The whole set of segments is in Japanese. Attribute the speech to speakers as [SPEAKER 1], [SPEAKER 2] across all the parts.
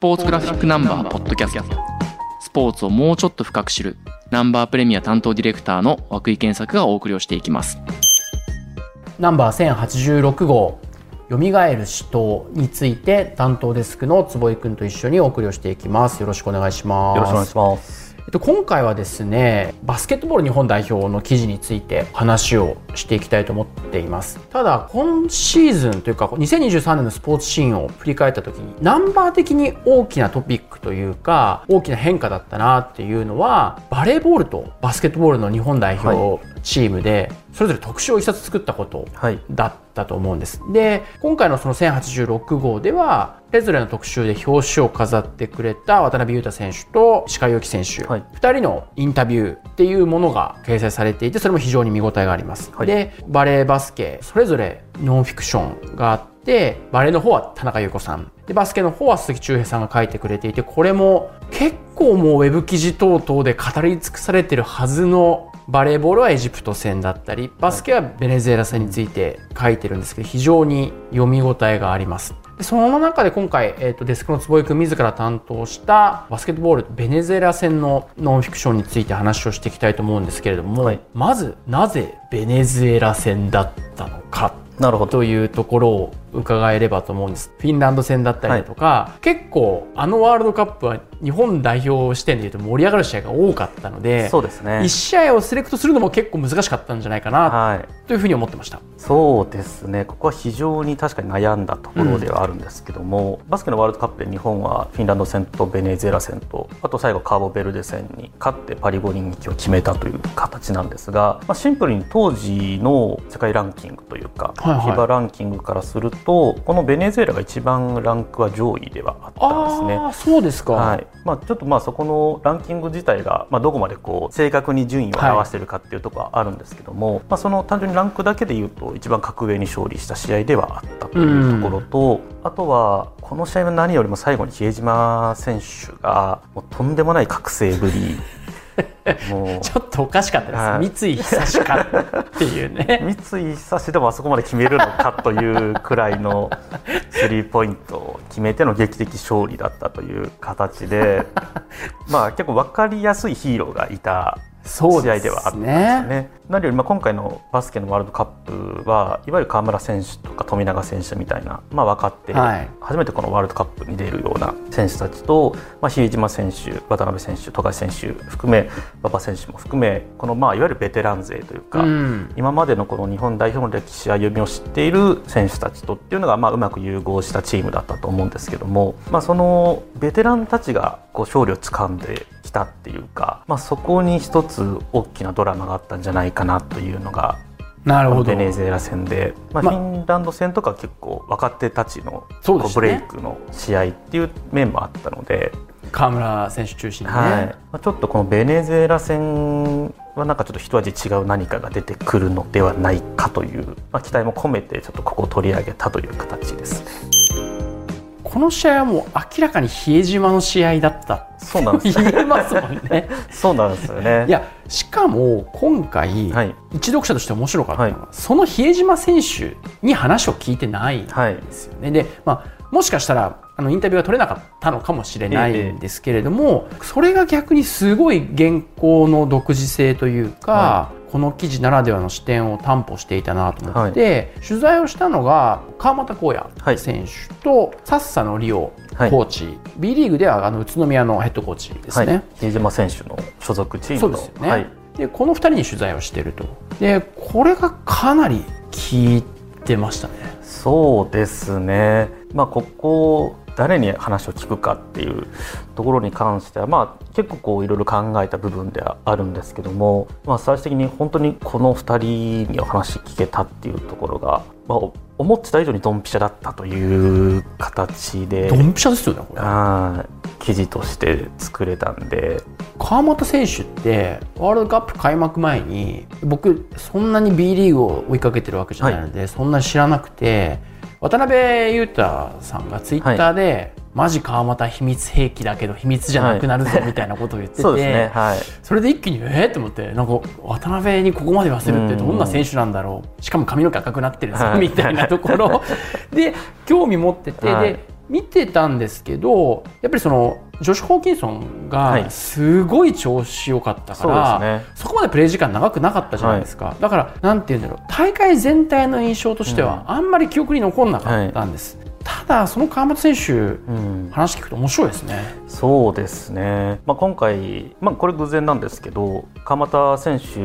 [SPEAKER 1] ポーツグラフィックナンバーポッドキャスト。スポーツをもうちょっと深く知る。ナンバープレミア担当ディレクターの涌井健作がお送りをしていきます。
[SPEAKER 2] ナンバー1086号。蘇る死闘について担当デスクの坪井君と一緒にお送りをしていきます。よろしくお願いします。
[SPEAKER 3] よろしくお願いします。
[SPEAKER 2] えっと、今回はですねバスケットボール日本代表の記事について話をしていきたいと思っています。ただ今シーズンというか2023年のスポーツシーンを振り返った時にナンバー的に大きなトピックというか大きな変化だったなっていうのはバレーボールとバスケットボールの日本代表チームでそれぞれ特集を一冊作ったことだったと思うんです。で今回のその1086号ではそれぞれの特集で表紙を飾ってくれた渡辺裕太選手と石川祐希選手、はい、2人のインタビューっていうものが掲載されていてそれも非常に見応えがあります。はい、でバレーバスケそれぞれノンフィクションがあってバレーの方は田中優子さんでバスケの方は鈴木忠平さんが書いてくれていてこれも結構もうウェブ記事等々で語り尽くされてるはずのバレーボールはエジプト戦だったりバスケはベネズエラ戦について書いてるんですけど非常に読み応えがあります。その中で今回、えーと、デスクの坪井君自ら担当したバスケットボールベネズエラ戦のノンフィクションについて話をしていきたいと思うんですけれども、はい、まずなぜベネズエラ戦だったのかなるほど。というところを伺えればと思うんです。フィンランド戦だったりとか、はい、結構あのワールドカップは日本代表視点でいうと盛り上がる試合が多かったので
[SPEAKER 3] そうですね。
[SPEAKER 2] 1試合をセレクトするのも結構難しかったんじゃないかなと。い。うふうに思ってました、はい、
[SPEAKER 3] そうですね。ここは非常に確かに悩んだところではあるんですけども、うん、バスケのワールドカップで日本はフィンランド戦とベネズエラ戦とあと最後カーボベルデ戦に勝ってパリ五輪行きを決めたという形なんですが、まあ、シンプルに当時の世界ランキングというか、はいはい、FIBA ランキングからするとこのベネズエラが一番ランクは上位ではあったんですね。
[SPEAKER 2] あそうですか、
[SPEAKER 3] はいまあ、ちょっとまあそこのランキング自体が、まあ、どこまでこう正確に順位を表しているかっていうところはあるんですけども、はい、まあ、その単純にランクだけでいうと一番格上に勝利した試合ではあったというところと、あとはこの試合の何よりも最後に比江島選手がもうとんでもない覚醒ぶり
[SPEAKER 2] もう。ちょっとおかしかったです、はい、三井久志かっていうね。
[SPEAKER 3] 三井久志でもあそこまで決めるのかというくらいの スリーポイントを決めての劇的勝利だったという形で。まあ結構分かりやすいヒーローがいた試合ではあったんですね。ね何よりまあ今回のバスケのワールドカップはいわゆる河村選手とか富永選手みたいな、まあ、分かって、はい、初めてこのワールドカップに出るような選手たちと、まあ、比江島選手渡辺選手富樫選手含め馬場選手も含めこの、まあ、いわゆるベテラン勢というか、うん、今までのこの日本代表の歴史歩みを知っている選手たちとっていうのが、まあ、うまく融合したチームだったと思うんですけども、まあ、そのベテランたちがこう勝利をつかんできたっていうか、まあ、そこに一つ大きなドラマがあったんじゃないかなというのがなるほどベネズエラ戦で、まあ、フィンランド戦とか結構若手たちのブレイクの試合っていう面もあったので。
[SPEAKER 2] 河村選手中心に、ね、はいま
[SPEAKER 3] あ、ちょっとこのベネズエラ戦はなんかちょっと一味違う何かが出てくるのではないかという、まあ、期待も込めてちょっとここを取り上げたという形ですね。
[SPEAKER 2] この試合はもう明らかに比江島の試合だった
[SPEAKER 3] そうなんです。
[SPEAKER 2] 言えますもんね。
[SPEAKER 3] そうなんですよね。
[SPEAKER 2] いやしかも今回、はい、一読者として面白かったのは、はい、その比江島選手に話を聞いてないんですよね、はい、でまあもしかしたらあのインタビューが取れなかったのかもしれないんですけれども、ええ、それが逆にすごい原稿の独自性というか、この記事ならではの視点を担保していたなと思って、はい、取材をしたのが川又光也選手とさっさのリオコーチ、はい、B リーグではあの宇都宮のヘッドコーチですね、
[SPEAKER 3] 比江島選手の所属チーム
[SPEAKER 2] そうですよね、はい、でこの2人に取材をしていると。でこれがかなり効いてましたね
[SPEAKER 3] そうですね。まあここ誰に話を聞くかっていうところに関しては、まあ、結構こういろいろ考えた部分ではあるんですけども、まあ、最終的に本当にこの2人にお話聞けたっていうところが、まあ、思ってた以上にドンピシャだったという形で
[SPEAKER 2] ドンピシャですよねこれ。
[SPEAKER 3] 記事として作れたんで。
[SPEAKER 2] 川又選手ってワールドカップ開幕前に僕そんなに B リーグを追いかけてるわけじゃないので、はい、そんなに知らなくて渡辺裕太さんがツイッターで、はいマジ川又秘密兵器だけど秘密じゃなくなるぞみたいなことを言ってて、そねはい、それで一気にえっ、ー、と思ってなんか渡辺にここまで言わせるってどんな選手なんだろう。しかも髪の毛赤くなってるぞ、はい、みたいなところ。で興味持ってて、はい、で見てたんですけどやっぱりそのジョシュ・ホーキンソンが
[SPEAKER 3] はい。
[SPEAKER 2] すごい調子良かったから、
[SPEAKER 3] ですね。
[SPEAKER 2] そこまでプレー時間長くなかったじゃないですか、だからなんて言うんだろう。大会全体の印象としてはあんまり記憶に残んなかったんです、ただその川又選手
[SPEAKER 3] うん、
[SPEAKER 2] 話聞くと面白いですね。
[SPEAKER 3] そうですね、まあ、今回、まあ、これ偶然なんですけど鎌田選手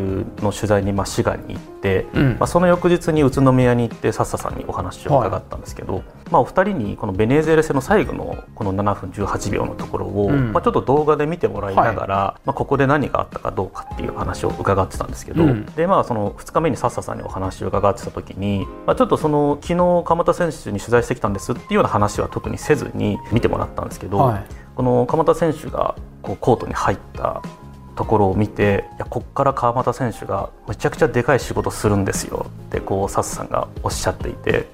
[SPEAKER 3] の取材にまあ滋賀に行って、
[SPEAKER 2] うん。
[SPEAKER 3] まあ、その翌日に宇都宮に行ってサッサさんにお話を伺ったんですけど、まあ、お二人にこのベネズエラ戦の最後のこの7分18秒のところを、
[SPEAKER 2] うん。
[SPEAKER 3] まあ、ちょっと動画で見てもらいながら、まあ、ここで何があったかどうかっていう話を伺ってたんですけど、
[SPEAKER 2] うん。
[SPEAKER 3] でまあ、その2日目にサッサさんにお話を伺ってた時に、まあ、ちょっとその昨日鎌田選手に取材してきたんですっていうような話は特にせずに見てもらったんですけど、
[SPEAKER 2] はい。
[SPEAKER 3] この鎌田選手がこうコートに入ったところを見ていやここから川又選手がめちゃくちゃでかい仕事するんですよってこうサスさんがおっしゃっていて。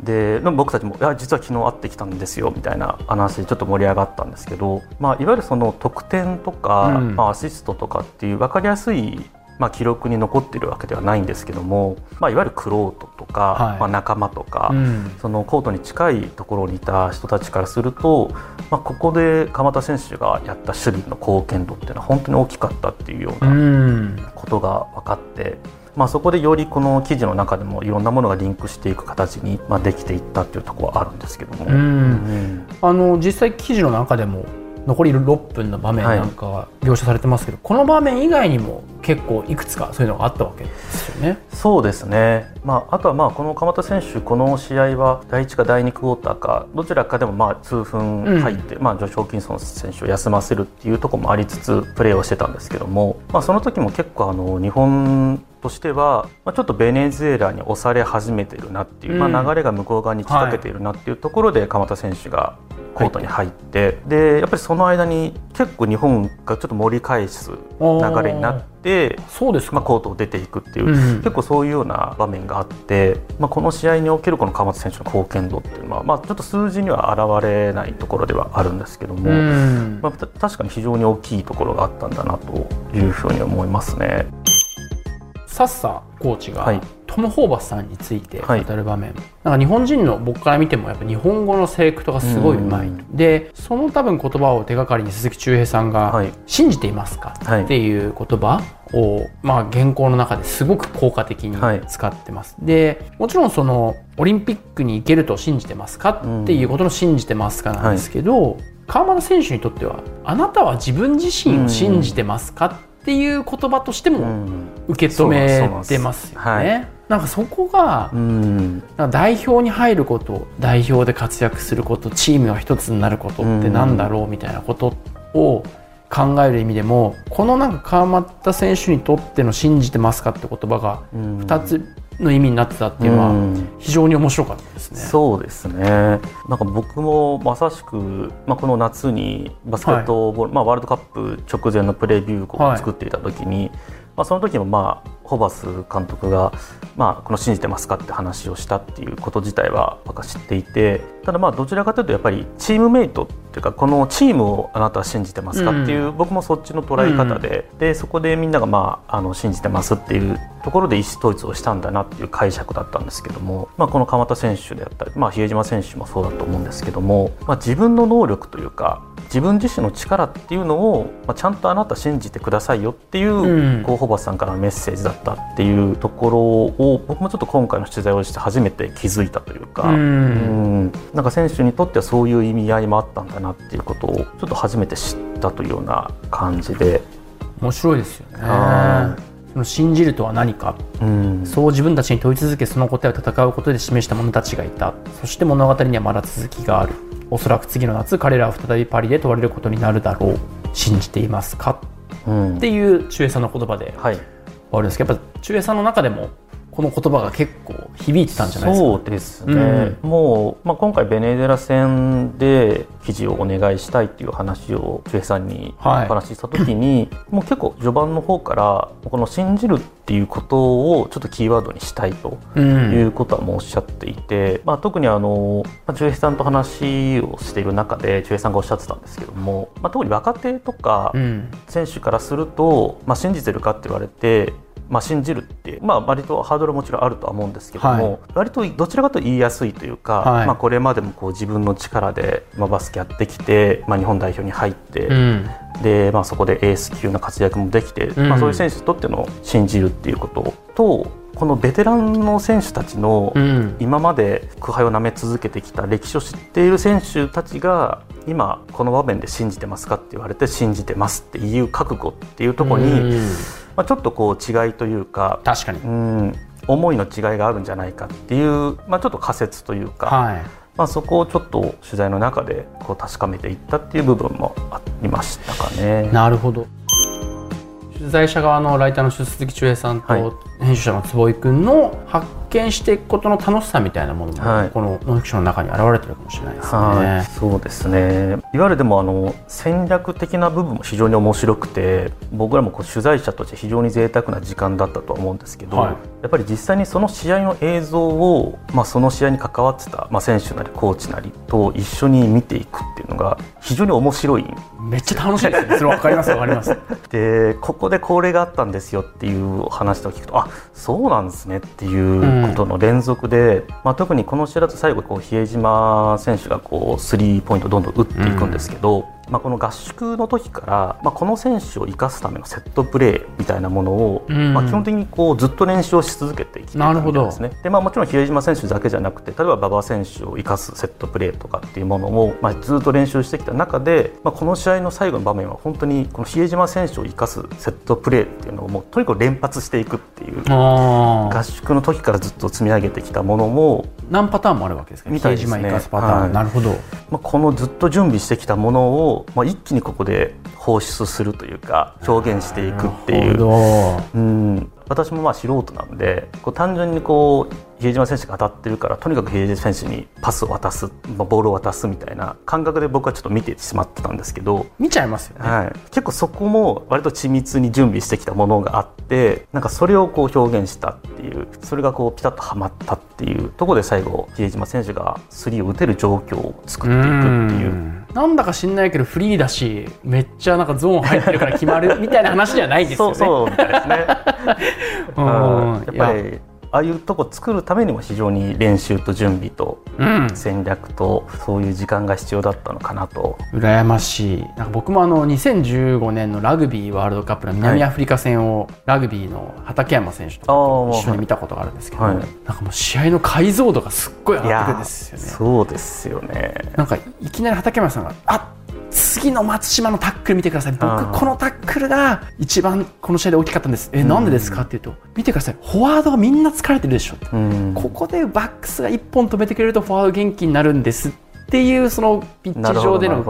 [SPEAKER 3] で僕たちもいや実は昨日会ってきたんですよみたいな話でちょっと盛り上がったんですけど、まあ、いわゆるその得点とか、
[SPEAKER 2] うん。
[SPEAKER 3] まあ、アシストとかっていう分かりやすいまあ、記録に残っているわけではないんですけども、まあ、いわゆるクロートとか、
[SPEAKER 2] はい。
[SPEAKER 3] まあ、仲間とか、
[SPEAKER 2] うん。
[SPEAKER 3] そのコートに近いところにいた人たちからすると、まあ、ここで鎌田選手がやった守備の貢献度っていうのは本当に大きかったっていうよう
[SPEAKER 2] う
[SPEAKER 3] なん。ことが分かって、まあ、そこでよりこの記事の中でもいろんなものがリンクしていく形に、まあ、できていったっていうところはあるんですけども。
[SPEAKER 2] うん。
[SPEAKER 3] うん
[SPEAKER 2] あの実際記事の中でも残り6分の場面なんかは描写されてますけど、この場面以外にも結構いくつかそういうのがあったわけですよね。
[SPEAKER 3] そうですね、まあ、あとはまあこの鎌田選手、この試合は第1か第2クォーターかどちらかでもまあ数分入って、まあ、ジョシュ・ホーキンソン選手を休ませるっていうところもありつつプレーをしてたんですけども、まあ、その時も結構あの日本としては、まあ、ちょっとベネズエラに押され始めてるなっていう、
[SPEAKER 2] うん
[SPEAKER 3] まあ、流れが向こう側に来かけているなっていうところで鎌田選手がコートに入って、でやっぱりその間に結構日本がちょっと盛り返す流れになって。
[SPEAKER 2] そうですか、
[SPEAKER 3] まあ、コートを出ていくっていう、
[SPEAKER 2] うん
[SPEAKER 3] 結構そういうような場面があって、まあ、この試合におけるこの川松選手の貢献度っていうのは、まあ、ちょっと数字には現れないところではあるんですけども、
[SPEAKER 2] うん。
[SPEAKER 3] まあ、た確かに非常に大きいところがあったんだなというふうに思いますね。
[SPEAKER 2] サッサコーチが、
[SPEAKER 3] はい
[SPEAKER 2] トム・ホーバスさんについて語
[SPEAKER 3] はい。
[SPEAKER 2] る場面、なんか日本人の僕から見てもやっぱ日本語のセレクトがすごいうまい。と
[SPEAKER 3] うん。
[SPEAKER 2] でその多分言葉を手がかりに鈴木忠平さんが
[SPEAKER 3] はい「
[SPEAKER 2] 信じていますか?」
[SPEAKER 3] はい。
[SPEAKER 2] っていう言葉を、まあ、原稿の中ですごく効果的に
[SPEAKER 3] はい。
[SPEAKER 2] 使ってます、でもちろんそのオリンピックに行けると信じてますか？っていうことの信じてますかなんですけど、川村選手にとってはあなたは自分自身を信じてますか？っていう言葉としても
[SPEAKER 3] うん。
[SPEAKER 2] 受け止めてますよね。なんかそこが
[SPEAKER 3] うん。
[SPEAKER 2] 代表に入ること代表で活躍することチームが一つになることってなんだろうみたいなことを考える意味でもこのなんか川又選手にとっての「信じてますか?」って言葉が
[SPEAKER 3] うん。
[SPEAKER 2] 2つの意味になってたっていうのは
[SPEAKER 3] うん。
[SPEAKER 2] 非常に面白かったですね。
[SPEAKER 3] そうですね。なんか僕もまさしく、まあ、この夏にバスケットボール、まあ、ワールドカップ直前のプレビューを作っていた時に、まあ、その時も、まあ、ホバス監督が、まあ、この信じてますかって話をしたっていうこと自体は僕は知っていてただまあどちらかというとやっぱりチームメイトっていうかこのチームをあなたは信じてますかっていう、僕もそっちの捉え方で,、でそこでみんなが、まあ、あの信じてますっていうところで意思統一をしたんだなっていう解釈だったんですけども、まあ、この鎌田選手であったり、まあ、比江島選手もそうだと思うんですけども、まあ、自分の能力というか自分自身の力っていうのを、まあ、ちゃんとあなた信じてくださいよっていう、
[SPEAKER 2] うん。
[SPEAKER 3] こうホーバスさんからのメッセージだったっていうところを僕もちょっと今回の取材をして初めて気づいたというか。
[SPEAKER 2] うん。
[SPEAKER 3] うんなんか選手にとってはそういう意味合いもあったんだなっていうことをちょっと初めて知ったというような感じで、
[SPEAKER 2] 面白いですよね。
[SPEAKER 3] あ。
[SPEAKER 2] その信じるとは何か。
[SPEAKER 3] うん、
[SPEAKER 2] そう自分たちに問い続けその答えを戦うことで示した者たちがいた。そして物語にはまだ続きがある。おそらく次の夏彼らは再びパリで問われることになるだろう。信じていますか？
[SPEAKER 3] うん。
[SPEAKER 2] っていう中江さんの言葉で終
[SPEAKER 3] はい、
[SPEAKER 2] わるんですけどやっぱ中江さんの中でもこの言葉が結構響いてたんじゃないですか？
[SPEAKER 3] そうですね、もう、まあ、今回ベネズエラ戦で記事をお願いしたいっていう話を周平さんにお
[SPEAKER 2] はい。
[SPEAKER 3] 話しした時に、もう結構序盤の方からこの信じるっていうことをちょっとキーワードにしたいと
[SPEAKER 2] うん。
[SPEAKER 3] いうことはもうおっしゃっていて、まあ、特にあの、まあ、さんと話をしている中で周平さんがおっしゃってたんですけども、まあ、特に若手とか
[SPEAKER 2] うん。
[SPEAKER 3] 選手からすると、まあ、信じてるかって言われて、まあ、信じるって、まあ、割とハードルはもちろんあるとは思うんですけども、
[SPEAKER 2] はい。
[SPEAKER 3] 割とどちらかと言いやすいというか、
[SPEAKER 2] はい。
[SPEAKER 3] まあ、これまでもこう自分の力で、まあ、バスケやってきて、まあ、日本代表に入って、
[SPEAKER 2] うん。
[SPEAKER 3] でまあ、そこでエース級な活躍もできて、
[SPEAKER 2] うん。
[SPEAKER 3] まあ、そういう選手にとっての信じるっていうこととこのベテランの選手たちの
[SPEAKER 2] うん。
[SPEAKER 3] 今まで苦杯を舐め続けてきた歴史を知っている選手たちが今この場面で信じてますかって言われて信じてますっていう覚悟っていうところに、
[SPEAKER 2] うん
[SPEAKER 3] まあ、ちょっとこう違いというか、
[SPEAKER 2] 確かに。
[SPEAKER 3] うん、思いの違いがあるんじゃないかっていう、まあ、ちょっと仮説というか、
[SPEAKER 2] はい。
[SPEAKER 3] まあ、そこをちょっと取材の中でこう確かめていったっていう部分もありましたかね。
[SPEAKER 2] なるほど。取材者側のライターの鈴木忠平さん
[SPEAKER 3] はい。
[SPEAKER 2] と編集者の坪井君の発見していくことの楽しさみたいなものも、
[SPEAKER 3] はい。
[SPEAKER 2] このノンフィクションの中に現れてるかもしれないですね。
[SPEAKER 3] はい、そうですね。いわゆるでもあの戦略的な部分も非常に面白くて僕らもこう取材者として非常に贅沢な時間だったとは思うんですけど、
[SPEAKER 2] はい。
[SPEAKER 3] やっぱり実際にその試合の映像を、まあ、その試合に関わってた、まあ、選手なりコーチなりと一緒に見ていくっていうのが非常に面白いん
[SPEAKER 2] めっちゃ楽しいですね。それわかりますわかります。
[SPEAKER 3] でここでこれがあったんですよっていう話を聞くとあそうなんですねっていうことの連続で、まあ、特にこの試合だと最後こう比江島選手がこうスリーポイントどんどん打っていくんですけど、まあ、この合宿の時から、まあ、この選手を生かすためのセットプレーみたいなものを、
[SPEAKER 2] うん
[SPEAKER 3] まあ、基本的にこうずっと練習をし続けてきてたみたいですね。でまあ、もちろん比江島選手だけじゃなくて例えば馬場選手を生かすセットプレーとかっていうものも、まあ、ずっと練習してきた中で、まあ、この試合の最後の場面は本当にこの比江島選手を生かすセットプレーっていうのをもうとにかく連発していくっていう合宿の時からずっと積み上げてきたものも、
[SPEAKER 2] 何パターンもあるわけですか？
[SPEAKER 3] ね
[SPEAKER 2] 比江島生かすパターン、
[SPEAKER 3] はい
[SPEAKER 2] なるほど。
[SPEAKER 3] まあ、このずっと準備してきたものを、まあ、一気にここで放出するというか表現していくっていう。うん私もまあ素人なんでこう単純にこう比江島選手が当たってるからとにかく比江島選手にパスを渡す、まあ、ボールを渡すみたいな感覚で僕はちょっと見てしまってたんですけど、
[SPEAKER 2] 見ちゃいますよね。
[SPEAKER 3] はい、結構そこも割と緻密に準備してきたものがあってなんかそれをこう表現したっていうそれがこうピタッとはまったっていうところで最後比江島選手がスリーを打てる状況を作っていくっていう。
[SPEAKER 2] うんなんだか知んないけどフリーだしめっちゃなんかゾーン入ってるから決まるみたいな話じゃないですよね。
[SPEAKER 3] そうそうみたいですね。
[SPEAKER 2] うん
[SPEAKER 3] うんやっぱりああいうとこ作るためにも非常に練習と準備と
[SPEAKER 2] うん、
[SPEAKER 3] 戦略とそういう時間が必要だったのかなと。
[SPEAKER 2] 羨ましいなんか僕もあの2015年のラグビーワールドカップの南アフリカ戦をラグビーの畠山選手と
[SPEAKER 3] あ
[SPEAKER 2] 一緒に見たことがあるんですけど、
[SPEAKER 3] はい
[SPEAKER 2] なんかもう試合の解像度がすっごい上がってくるんですよね。
[SPEAKER 3] そうですよね。
[SPEAKER 2] なんかいきなり畠山さんが「あ次の松島のタックル見てください。僕このタックルが一番この試合で大きかったんです。えなんでですか?」って言うと「見てください。フォワードがみんな疲れてるでしょ」
[SPEAKER 3] うん。
[SPEAKER 2] ここでバックスが1本止めてくれるとフォワード元気になるんですっていうそのピッチ上での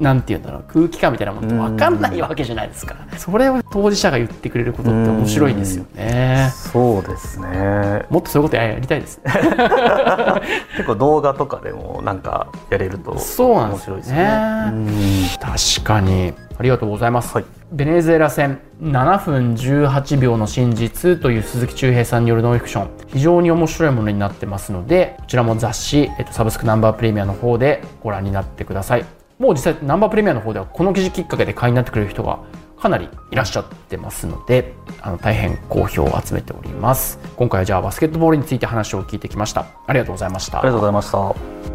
[SPEAKER 2] なんて言うんだろう空気感みたいなものって分かんないわけじゃないですかそれを当事者が言ってくれることって面白いんですよね。
[SPEAKER 3] そうですね。
[SPEAKER 2] もっとそういうことやりたいです。ね
[SPEAKER 3] 結構動画とかでもなんかやれると面
[SPEAKER 2] そうなんですよ
[SPEAKER 3] 白いです
[SPEAKER 2] ね。
[SPEAKER 3] ね。
[SPEAKER 2] 確かに。ありがとうございます、
[SPEAKER 3] はい。
[SPEAKER 2] ベネズエラ戦7分18秒の真実という鈴木忠平さんによるノンフィクション。非常に面白いものになってますのでこちらも雑誌、えっと、サブスクナンバープレミアの方でご覧になってくださいもう実際ナンバープレミアの方ではこの記事きっかけで会員になってくれる人がかなりいらっしゃってますのであの大変好評を集めております。今回はじゃあバスケットボールについて話を聞いてきました。ありがとうございました。
[SPEAKER 3] ありがとうございました。